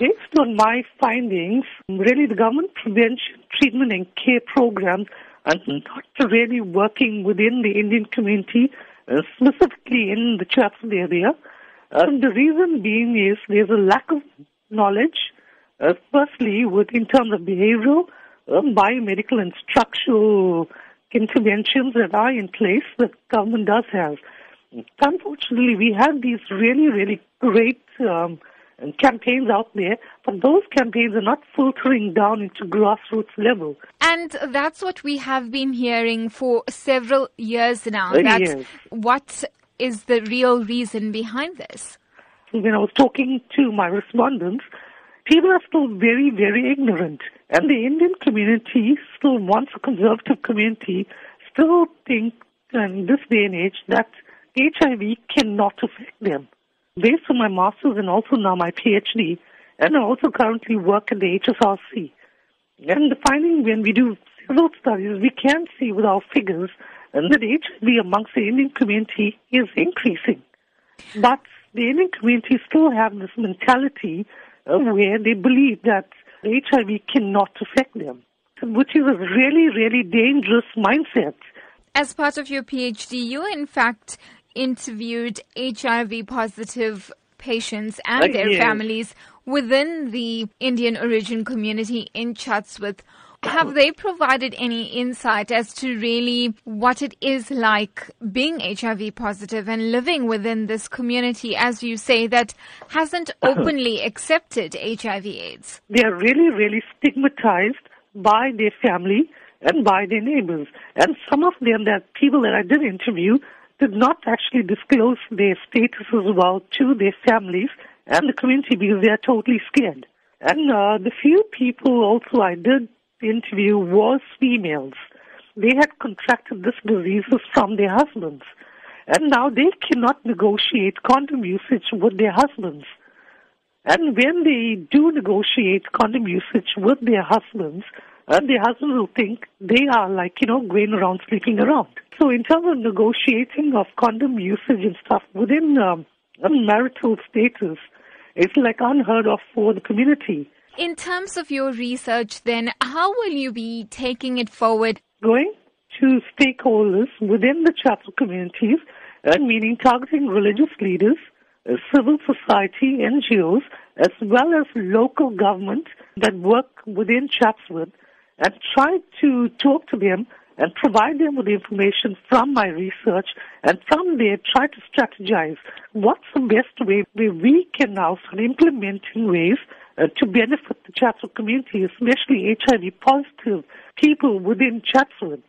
Based on my findings, really the government prevention, treatment and care programs are not really working within the Indian community, uh, specifically in the Chatsworth area. Uh, the reason being is there's a lack of knowledge, uh, firstly, with in terms of behavioral, um, biomedical and structural interventions that are in place that government does have. Unfortunately, we have these really, really great um, campaigns out there, but those campaigns are not filtering down into grassroots level. And that's what we have been hearing for several years now. Uh, That yes. what is the real reason behind this? When I was talking to my respondents, people are still very, very ignorant. And the Indian community, still once a conservative community, still think in this day and age that HIV cannot affect them. Based on my master's and also now my PhD, and I also currently work at the HSRC. And the finding when we do several studies, we can see with our figures that HIV amongst the Indian community is increasing. But the Indian community still have this mentality where they believe that HIV cannot affect them, which is a really, really dangerous mindset. As part of your PhD, you in fact interviewed HIV positive patients and Uh, their yes. families within the Indian origin community in Chatsworth. Have they provided any insight as to really what it is like being HIV positive and living within this community, as you say, that hasn't openly accepted HIV AIDS? They are really, really stigmatized by their family and by their neighbors. And some of them, that people that I did interview, did not actually disclose their status as well to their families and the community because they are totally scared. And uh, the few people also I did interview was females. They had contracted this diseases from their husbands. And now they cannot negotiate condom usage with their husbands. And when they do negotiate condom usage with their husbands, and their husbands will think they are like, you know, going around sleeping around. So in terms of negotiating of condom usage and stuff within um, marital status, it's like unheard of for the community. In terms of your research, then, how will you be taking it forward? Going to stakeholders within the chapel communities, uh, meaning targeting religious leaders, uh, civil society, NGOs, as well as local government that work within Chatsworth, and try to talk to them and provide them with information from my research, and from there try to strategize what's the best way where we can now start implementing ways uh, to benefit the Chatsworth community, especially HIV positive people within Chatsworth.